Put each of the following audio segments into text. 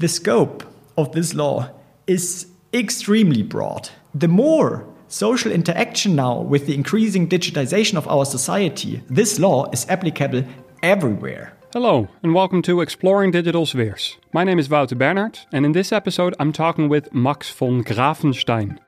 The scope of this law is extremely broad. The more social interaction now with the increasing digitization of our society, this law is applicable everywhere. Hello, and welcome to Exploring Digital Spheres. My name is Wouter Bernhard, and in this episode, I'm talking with Max von Grafenstein.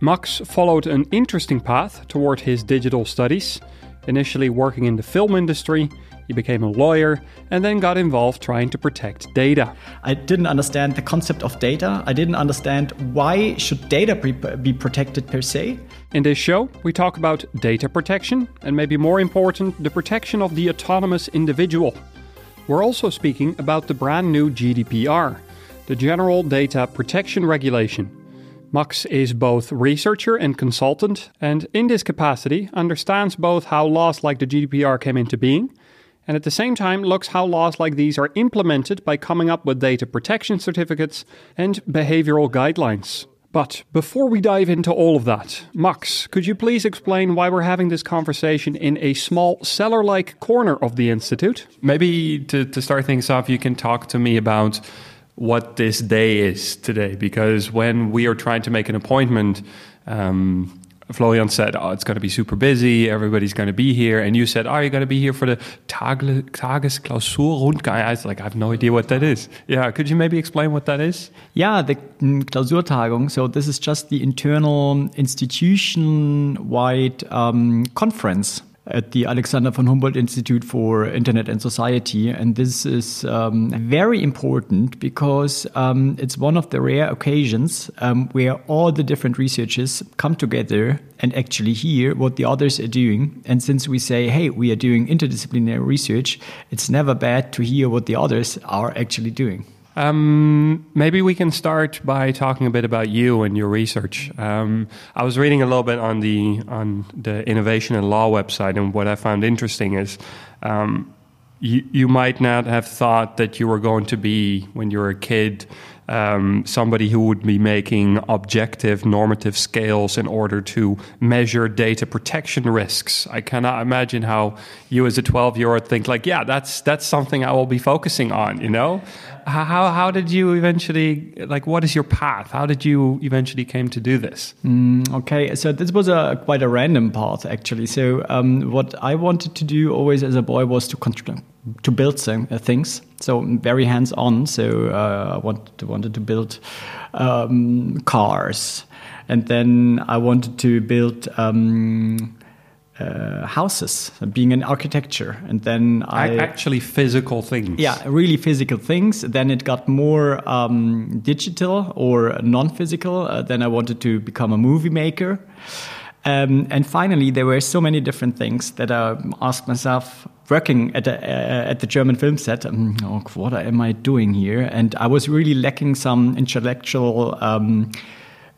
Max followed an interesting path toward his digital studies, initially working in the film industry. He became a lawyer and then got involved trying to protect data. I didn't understand the concept of data. I didn't understand why should data be protected per se. In this show, we talk about data protection and maybe more important, the protection of the autonomous individual. We're also speaking about the brand new GDPR, the General Data Protection Regulation, Max is both researcher and consultant, and in this capacity understands both how laws like the GDPR came into being, and at the same time looks how laws like these are implemented by coming up with data protection certificates and behavioral guidelines. But before we dive into all of that, Max, could you please explain why we're having this conversation in a small cellar like corner of the Institute? Maybe to, to start things off, you can talk to me about what this day is today. Because when we are trying to make an appointment, um, Florian said, "Oh, it's going to be super busy. Everybody's going to be here." And you said, "Are oh, you going to be here for the Tage, Tagesklausurrundgang?" I was like, "I have no idea what that is." Yeah, could you maybe explain what that is? Yeah, the Klausurtagung. So this is just the internal institution-wide um, conference at the Alexander von Humboldt Institute for Internet and Society. And this is um, very important because um, it's one of the rare occasions um, where all the different researchers come together and actually hear what the others are doing. And since we say, hey, we are doing interdisciplinary research, it's never bad to hear what the others are actually doing. Um, maybe we can start by talking a bit about you and your research. Um, I was reading a little bit on the on the Innovation and Law website, and what I found interesting is um, you you might not have thought that you were going to be when you were a kid um, somebody who would be making objective normative scales in order to measure data protection risks. I cannot imagine how you, as a 12 year old, think like, yeah, that's that's something I will be focusing on. You know, how how did you eventually like? What is your path? How did you eventually came to do this? Mm, okay, so this was a quite a random path actually. So um, what I wanted to do always as a boy was to to build uh, things. So very hands on. So uh, I wanted wanted to build um, cars, and then I wanted to build. Um, uh, houses, being an architecture, and then I actually physical things. Yeah, really physical things. Then it got more um, digital or non-physical. Uh, then I wanted to become a movie maker, um, and finally, there were so many different things that I asked myself, working at, a, uh, at the German film set, um, oh, what am I doing here? And I was really lacking some intellectual um,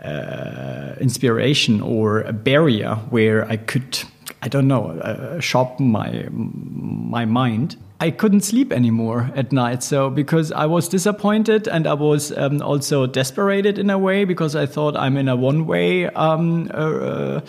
uh, inspiration or a barrier where I could, I don't know, uh, sharpen my my mind. I couldn't sleep anymore at night. So because I was disappointed and I was um, also desperated in a way because I thought I'm in a one way. Um, uh,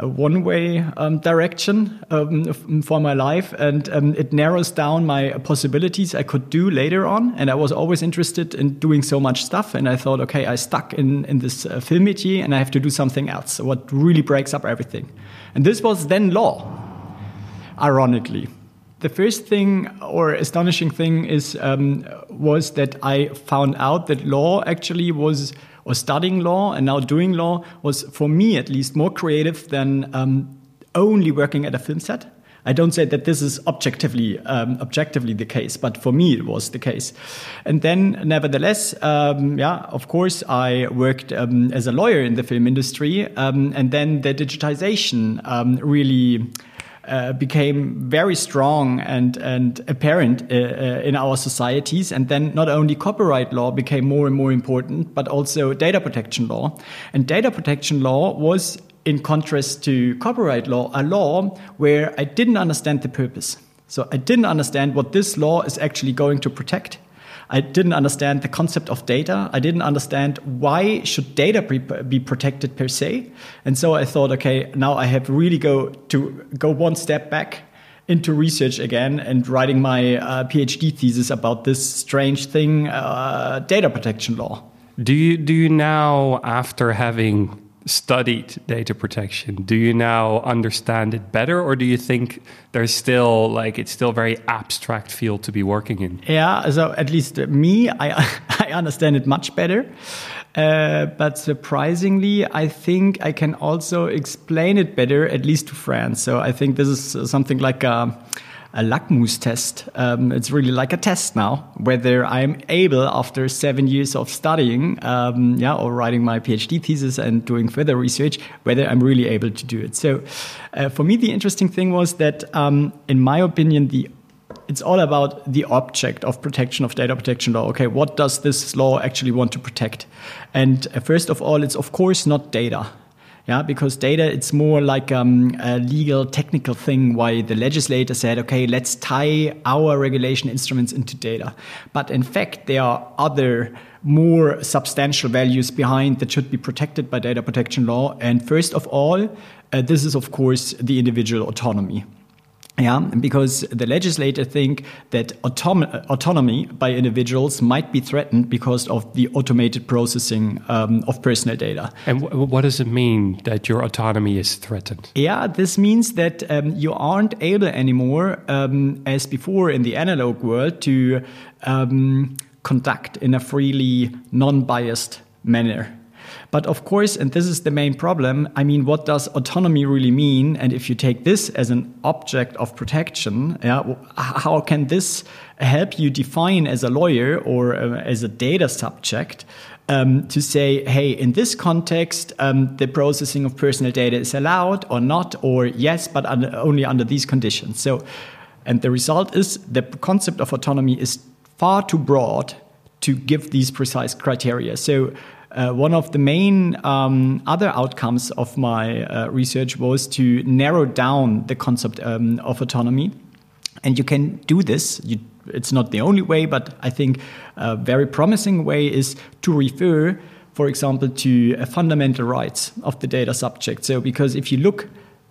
a one way um, direction um, for my life, and um, it narrows down my possibilities I could do later on. And I was always interested in doing so much stuff, and I thought, okay, I stuck in in this uh, film and I have to do something else. What really breaks up everything, and this was then law, ironically. The first thing or astonishing thing is um, was that I found out that law actually was or studying law and now doing law was for me at least more creative than um, only working at a film set. I don't say that this is objectively um, objectively the case, but for me it was the case. And then, nevertheless, um, yeah, of course, I worked um, as a lawyer in the film industry, um, and then the digitization um, really uh, became very strong and and apparent uh, uh, in our societies. And then not only copyright law became more and more important, but also data protection law. And data protection law was, in contrast to copyright law, a law where I didn't understand the purpose. So I didn't understand what this law is actually going to protect. I didn't understand the concept of data. I didn't understand why should data be protected per se. And so I thought, okay, now I have really go to go one step back into research again and writing my uh, PhD thesis about this strange thing, uh, data protection law. Do you do you now, after having studied data protection, do you now understand it better, or do you think there's still like it's still very abstract field to be working in? Yeah, so at least me, I I understand it much better. Uh, but surprisingly, I think I can also explain it better, at least to friends. So I think this is something like a, a Lackmus test. Um, it's really like a test now, whether I'm able, after seven years of studying, um, yeah, or writing my PhD thesis and doing further research, whether I'm really able to do it. So uh, for me, the interesting thing was that, um, in my opinion, the it's all about the object of protection of data protection law. Okay, what does this law actually want to protect? And uh, first of all, it's of course not data. Yeah, because data, it's more like um, a legal technical thing why the legislator said, okay, let's tie our regulation instruments into data. But in fact, there are other more substantial values behind that should be protected by data protection law. And first of all, uh, this is, of course, the individual autonomy. Yeah, because the legislator think that autom- autonomy by individuals might be threatened because of the automated processing um, of personal data. And w- what does it mean that your autonomy is threatened? Yeah, this means that um, you aren't able anymore, um, as before in the analog world, to um, conduct in a freely non-biased manner. But of course, and this is the main problem, I mean, what does autonomy really mean? And if you take this as an object of protection, yeah, how can this help you define as a lawyer or uh, as a data subject um, to say, hey, in this context, um, the processing of personal data is allowed or not, or yes, but only under these conditions. So, and the result is the concept of autonomy is far too broad to give these precise criteria. So, uh, one of the main um, other outcomes of my uh, research was to narrow down the concept um, of autonomy. And you can do this. You, it's not the only way, but I think a very promising way is to refer, for example, to a fundamental rights of the data subject. So, because if you look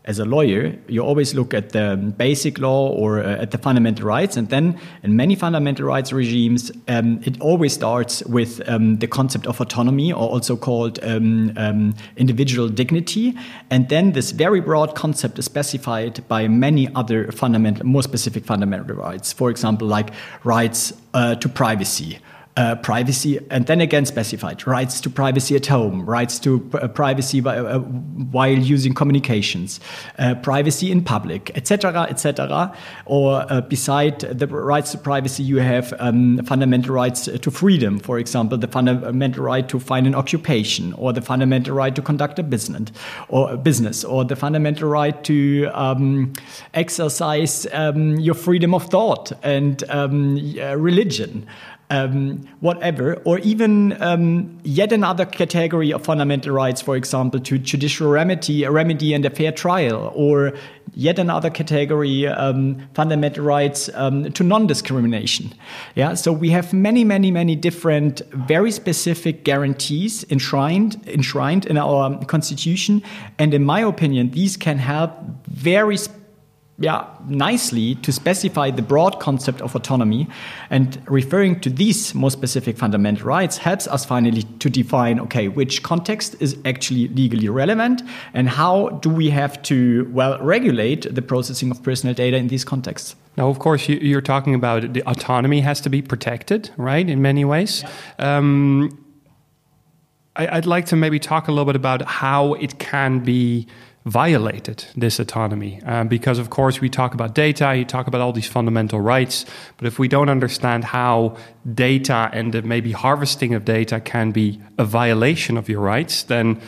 as a lawyer, you always look at the basic law or uh, at the fundamental rights. And then in many fundamental rights regimes, um, it always starts with um, the concept of autonomy, or also called um, um, individual dignity. And then this very broad concept is specified by many other fundamental, more specific fundamental rights. For example, like rights uh, to privacy uh, privacy, and then again specified rights to privacy at home, rights to uh, privacy by, uh, while using communications, uh, privacy in public, etc., etc. Or uh, beside the rights to privacy, you have um, fundamental rights to freedom, for example, the fundamental right to find an occupation, or the fundamental right to conduct a business, or a business, or the fundamental right to um, exercise um, your freedom of thought and um, religion um, whatever, or even um, yet another category of fundamental rights, for example, to judicial remedy, a remedy and a fair trial, or yet another category, um, fundamental rights um, to non-discrimination. Yeah, so we have many, many, many different, very specific guarantees enshrined enshrined in our constitution, and in my opinion, these can help very yeah, nicely to specify the broad concept of autonomy. And referring to these more specific fundamental rights helps us finally to define okay, which context is actually legally relevant and how do we have to, well, regulate the processing of personal data in these contexts. Now, of course, you, are talking about the autonomy has to be protected, right, in many ways. Yeah. Um, I, I'd like to maybe talk a little bit about how it can be violated this autonomy. Um, because, of course, we talk about data, you talk about all these fundamental rights, but if we don't understand how data and the maybe harvesting of data can be a violation of your rights, then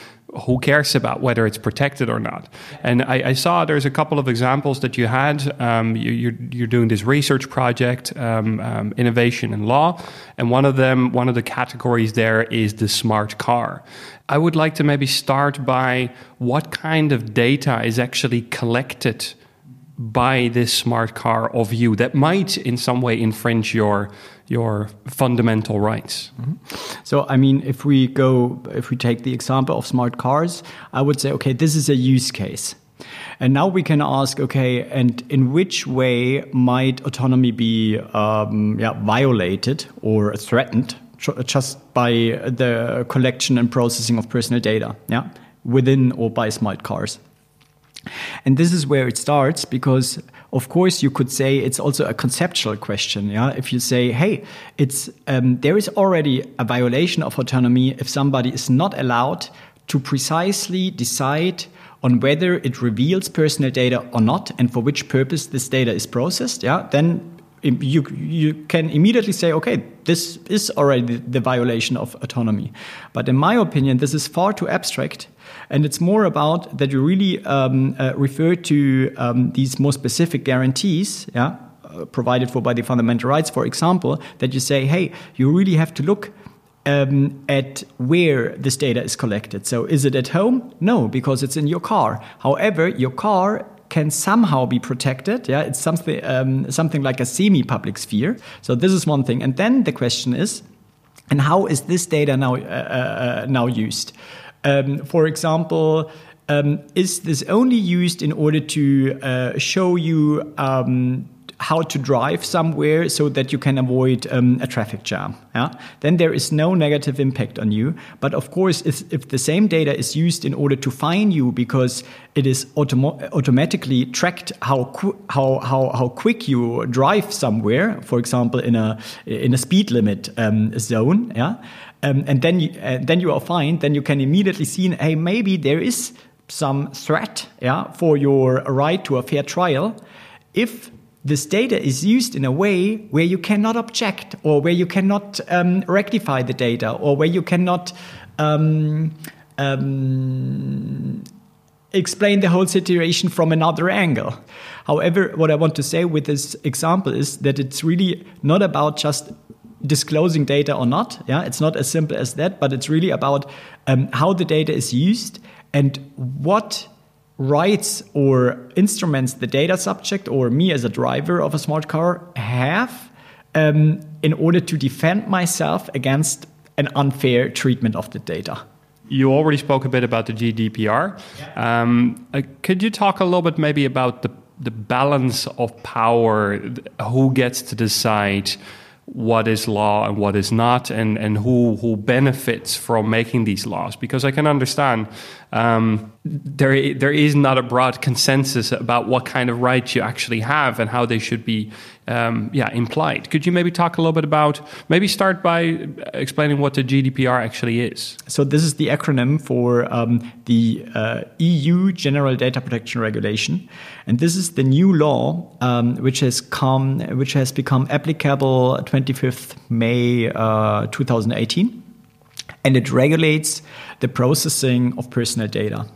who cares about whether it's protected or not? And I, I saw there's a couple of examples that you had. Um, you, are doing this research project, um, um, innovation and law, and one of them, one of the categories there is the smart car. I would like to maybe start by what kind of data is actually collected by this smart car of you that might in some way infringe your your fundamental rights. Mm -hmm. So, I mean, if we go, if we take the example of smart cars, I would say, okay, this is a use case. And now we can ask, okay, and in which way might autonomy be um, yeah, violated or threatened just by the collection and processing of personal data, yeah, within or by smart cars? And this is where it starts because, of course, you could say it's also a conceptual question. Yeah, if you say, "Hey, it's um, there is already a violation of autonomy if somebody is not allowed to precisely decide on whether it reveals personal data or not, and for which purpose this data is processed." Yeah, then you you can immediately say, okay, this is already the violation of autonomy. But in my opinion, this is far too abstract and it's more about that you really um, uh, refer to um, these more specific guarantees, yeah, uh, provided for by the fundamental rights, for example, that you say, hey, you really have to look um, at where this data is collected. So is it at home? No, because it's in your car. However, your car can somehow be protected. Yeah, it's something um, something like a semi-public sphere. So this is one thing. And then the question is, and how is this data now uh, uh, now used? Um, for example, um, is this only used in order to uh, show you um, how to drive somewhere so that you can avoid um, a traffic jam. Yeah? Then there is no negative impact on you. But of course, if, if the same data is used in order to fine you because it is autom automatically tracked how, how, how, how quick you drive somewhere, for example, in a, in a speed limit um, zone, yeah? Um, and then you, uh, then you are fined, Then you can immediately see, hey, maybe there is some threat, yeah, for your right to a fair trial. If this data is used in a way where you cannot object, or where you cannot um, rectify the data, or where you cannot um, um explain the whole situation from another angle. However, what I want to say with this example is that it's really not about just disclosing data or not. Yeah, it's not as simple as that, but it's really about um, how the data is used and what rights or instruments the data subject or me as a driver of a smart car have um, in order to defend myself against an unfair treatment of the data. You already spoke a bit about the GDPR. Yeah. Um, uh, could you talk a little bit maybe about the the balance of power? Who gets to decide? what is law and what is not, and, and who, who benefits from making these laws. Because I can understand um, there, there is not a broad consensus about what kind of rights you actually have and how they should be um, yeah, implied. Could you maybe talk a little bit about, maybe start by explaining what the GDPR actually is? So, this is the acronym for um, the uh, EU General Data Protection Regulation. And this is the new law um, which, has come, which has become applicable 25th May uh, 2018. And it regulates the processing of personal data.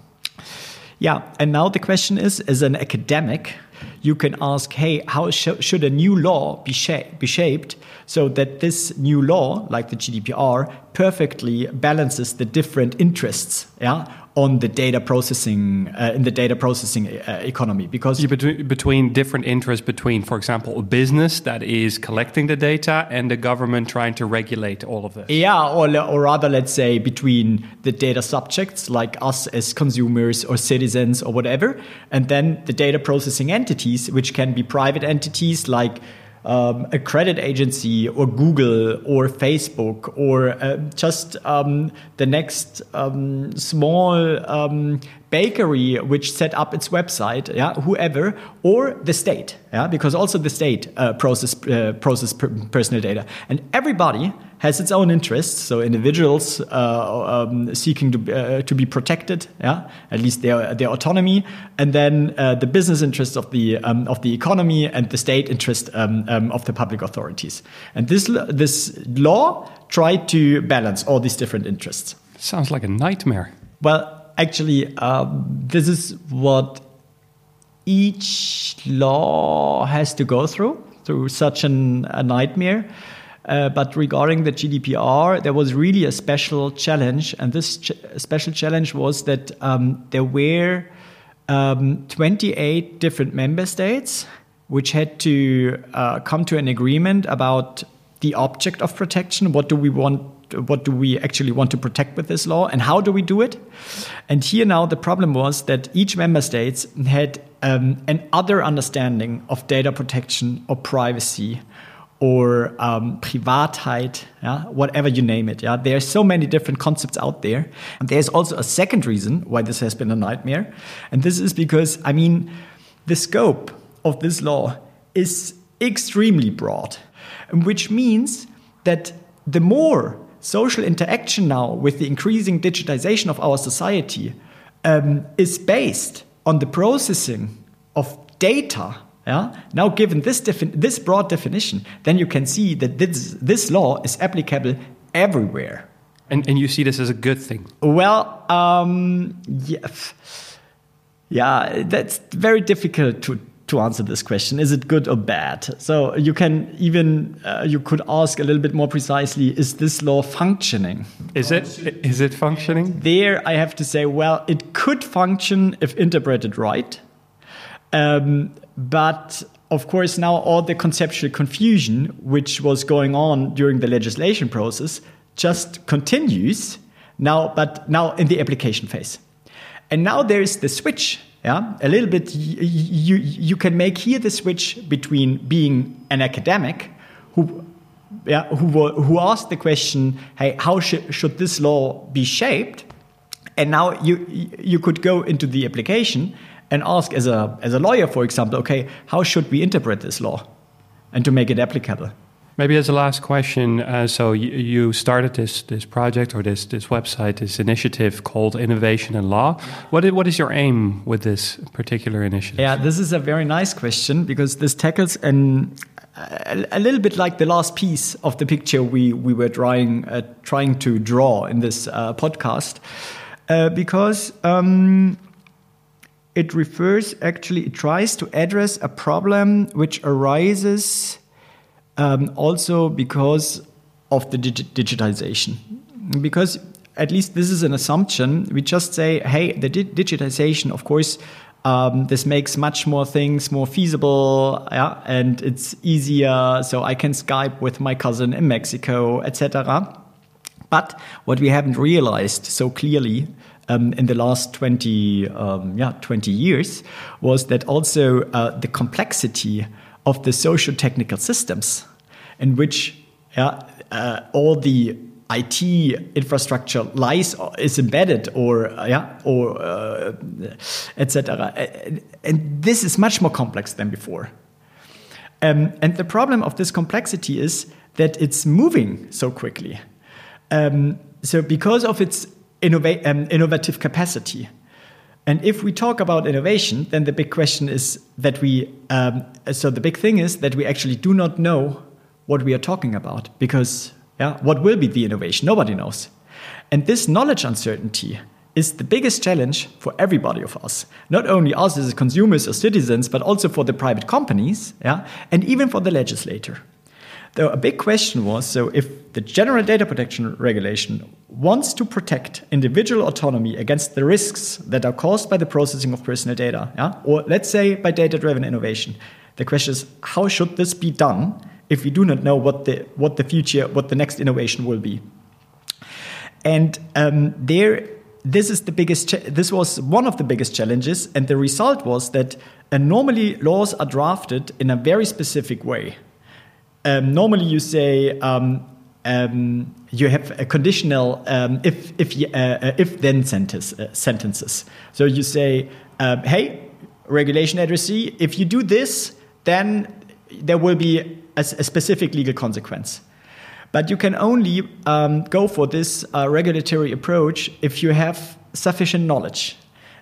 Yeah, and now the question is as an academic, you can ask, hey, how sh should a new law be, be shaped so that this new law, like the GDPR, perfectly balances the different interests yeah, on the data processing uh, in the data processing uh, economy? Because yeah, between, between different interests between for example a business that is collecting the data and the government trying to regulate all of this. Yeah or, or rather let's say between the data subjects like us as consumers or citizens or whatever and then the data processing entities which can be private entities like um, a credit agency or Google or Facebook or uh, just um, the next um, small um, bakery which set up its website, yeah, whoever, or the state, yeah, because also the state uh, process uh, process per personal data, and everybody has its own interests. So individuals uh, um, seeking to uh, to be protected, yeah, at least their their autonomy, and then uh, the business interests of the um, of the economy and the state interest um, um of the public authorities. And this this law tried to balance all these different interests. Sounds like a nightmare. Well, actually, um, this is what each law has to go through through such an, a nightmare. Uh, but regarding the GDPR, there was really a special challenge, and this ch special challenge was that um, there were um, 28 different member states which had to uh, come to an agreement about the object of protection. What do we want what do we actually want to protect with this law and how do we do it? And here now the problem was that each member states had um, an other understanding of data protection or privacy or um, Privatheit, yeah, whatever you name it. Yeah, there are so many different concepts out there. And there's also a second reason why this has been a nightmare, and this is because I mean, the scope of this law is extremely broad, which means that the more social interaction now with the increasing digitization of our society um, is based on the processing of data. Yeah? Now, given this, this broad definition, then you can see that this, this law is applicable everywhere. And, and you see this as a good thing? Well, um, yeah, yeah, that's very difficult to, to answer this question is it good or bad? So you can even uh, you could ask a little bit more precisely is this law functioning? Is it is it functioning? There i have to say well it could function if interpreted right. Um, but of course now all the conceptual confusion which was going on during the legislation process just continues now but now in the application phase. And now there is the switch yeah, a little bit. You you can make here the switch between being an academic who, yeah, who who asked the question, hey, how should should this law be shaped? And now you you could go into the application and ask as a as a lawyer, for example, okay, how should we interpret this law, and to make it applicable. Maybe as a last question, uh, so you, started this this project or this this website, this initiative called Innovation in Law. What is, what is your aim with this particular initiative? Yeah, this is a very nice question because this tackles an a, a little bit like the last piece of the picture we we were trying uh, trying to draw in this uh, podcast, uh, because. Um, it refers actually, it tries to address a problem which arises um, also because of the dig digitization. Because at least this is an assumption. We just say, hey, the di digitization, of course, um, this makes much more things more feasible, yeah, and it's easier. So I can Skype with my cousin in Mexico, etc. But what we haven't realized so clearly um, in the last 20, um, yeah, 20 years was that also uh, the complexity of the social technical systems in which uh, all the IT infrastructure lies is embedded or uh, yeah or uh, etc. And this is much more complex than before. Um, and the problem of this complexity is that it's moving so quickly. Um, so because of its innova um, innovative capacity, and if we talk about innovation, then the big question is that we, um, so the big thing is that we actually do not know what we are talking about because yeah, what will be the innovation? Nobody knows. And this knowledge uncertainty is the biggest challenge for everybody of us. Not only us as consumers or citizens, but also for the private companies, yeah, and even for the legislator. Though a big question was so if the General Data Protection Regulation wants to protect individual autonomy against the risks that are caused by the processing of personal data, yeah, or let's say by data driven innovation, the question is how should this be done if we do not know what the what the future, what the next innovation will be. And um, there, this is the biggest. this was one of the biggest challenges, and the result was that uh, normally laws are drafted in a very specific way. Um, normally, you say um, um you have a conditional um, if if uh, uh, if then sentence uh, sentences. So you say, um, "Hey, regulation addressee, if you do this, then there will be a, a specific legal consequence. But you can only um, go for this uh, regulatory approach if you have sufficient knowledge.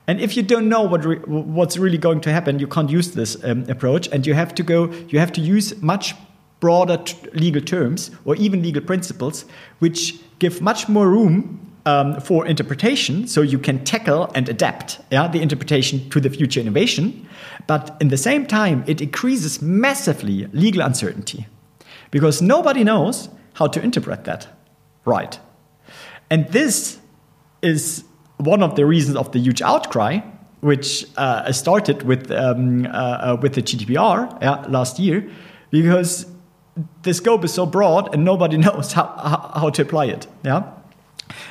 And if you don't know what re what's really going to happen, you can't use this um, approach, and you have to go. You have to use much broader legal terms or even legal principles, which give much more room um, for interpretation, so you can tackle and adapt yeah, the interpretation to the future innovation. But in the same time, it increases massively legal uncertainty because nobody knows how to interpret that right. And this is one of the reasons of the huge outcry, which uh, started with, um, uh, uh with the GDPR yeah, last year, because the scope is so broad and nobody knows how, how, to apply it. Yeah.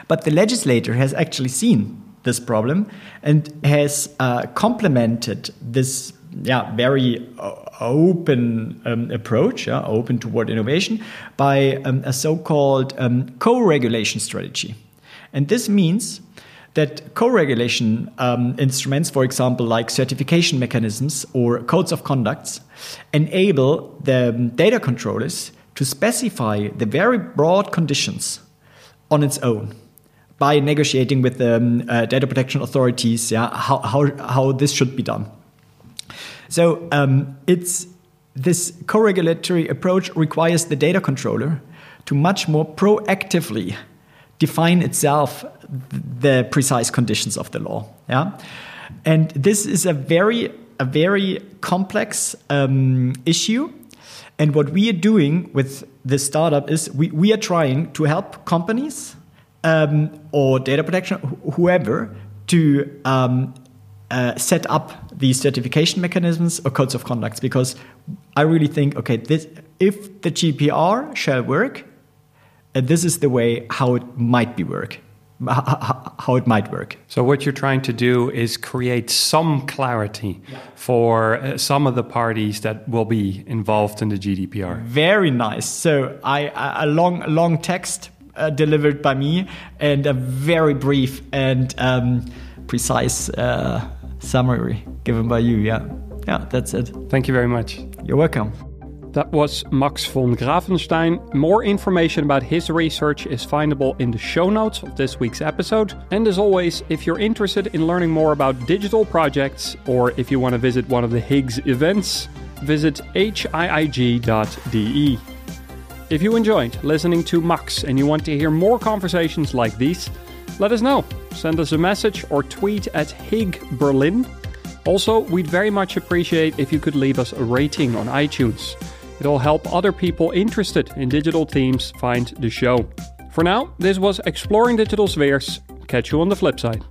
But the legislator has actually seen this problem and has uh, complemented this yeah, very uh, open um, approach, yeah, open toward innovation, by um, a so called um, co regulation strategy. And this means that co regulation um, instruments, for example, like certification mechanisms or codes of conducts, enable the um, data controllers to specify the very broad conditions on its own by negotiating with the um, uh, data protection authorities yeah, how, how, how this should be done. So um, it's this co-regulatory approach requires the data controller to much more proactively define itself the precise conditions of the law. Yeah, and this is a very a very complex um, issue. And what we are doing with this startup is we, we are trying to help companies um, or data protection, whoever, to um, uh, set up these certification mechanisms or codes of conducts because I really think okay this if the GPR shall work uh, this is the way how it might be work how it might work. So what you're trying to do is create some clarity yeah. for uh, some of the parties that will be involved in the GDPR. Very nice. So I a long long text uh, delivered by me and a very brief and um, precise uh, summary given by you. Yeah, yeah, that's it. Thank you very much. You're welcome. That was Max von Grafenstein. More information about his research is findable in the show notes of this week's episode. And as always, if you're interested in learning more about digital projects or if you want to visit one of the HIIG's events, visit hiig.de. If you enjoyed listening to Max and you want to hear more conversations like these, let us know. Send us a message or tweet at HIIG Berlin. Also, we'd very much appreciate if you could leave us a rating on iTunes. It'll help other people interested in digital themes find the show. For now, this was Exploring Digital Spheres. Catch you on the flip side.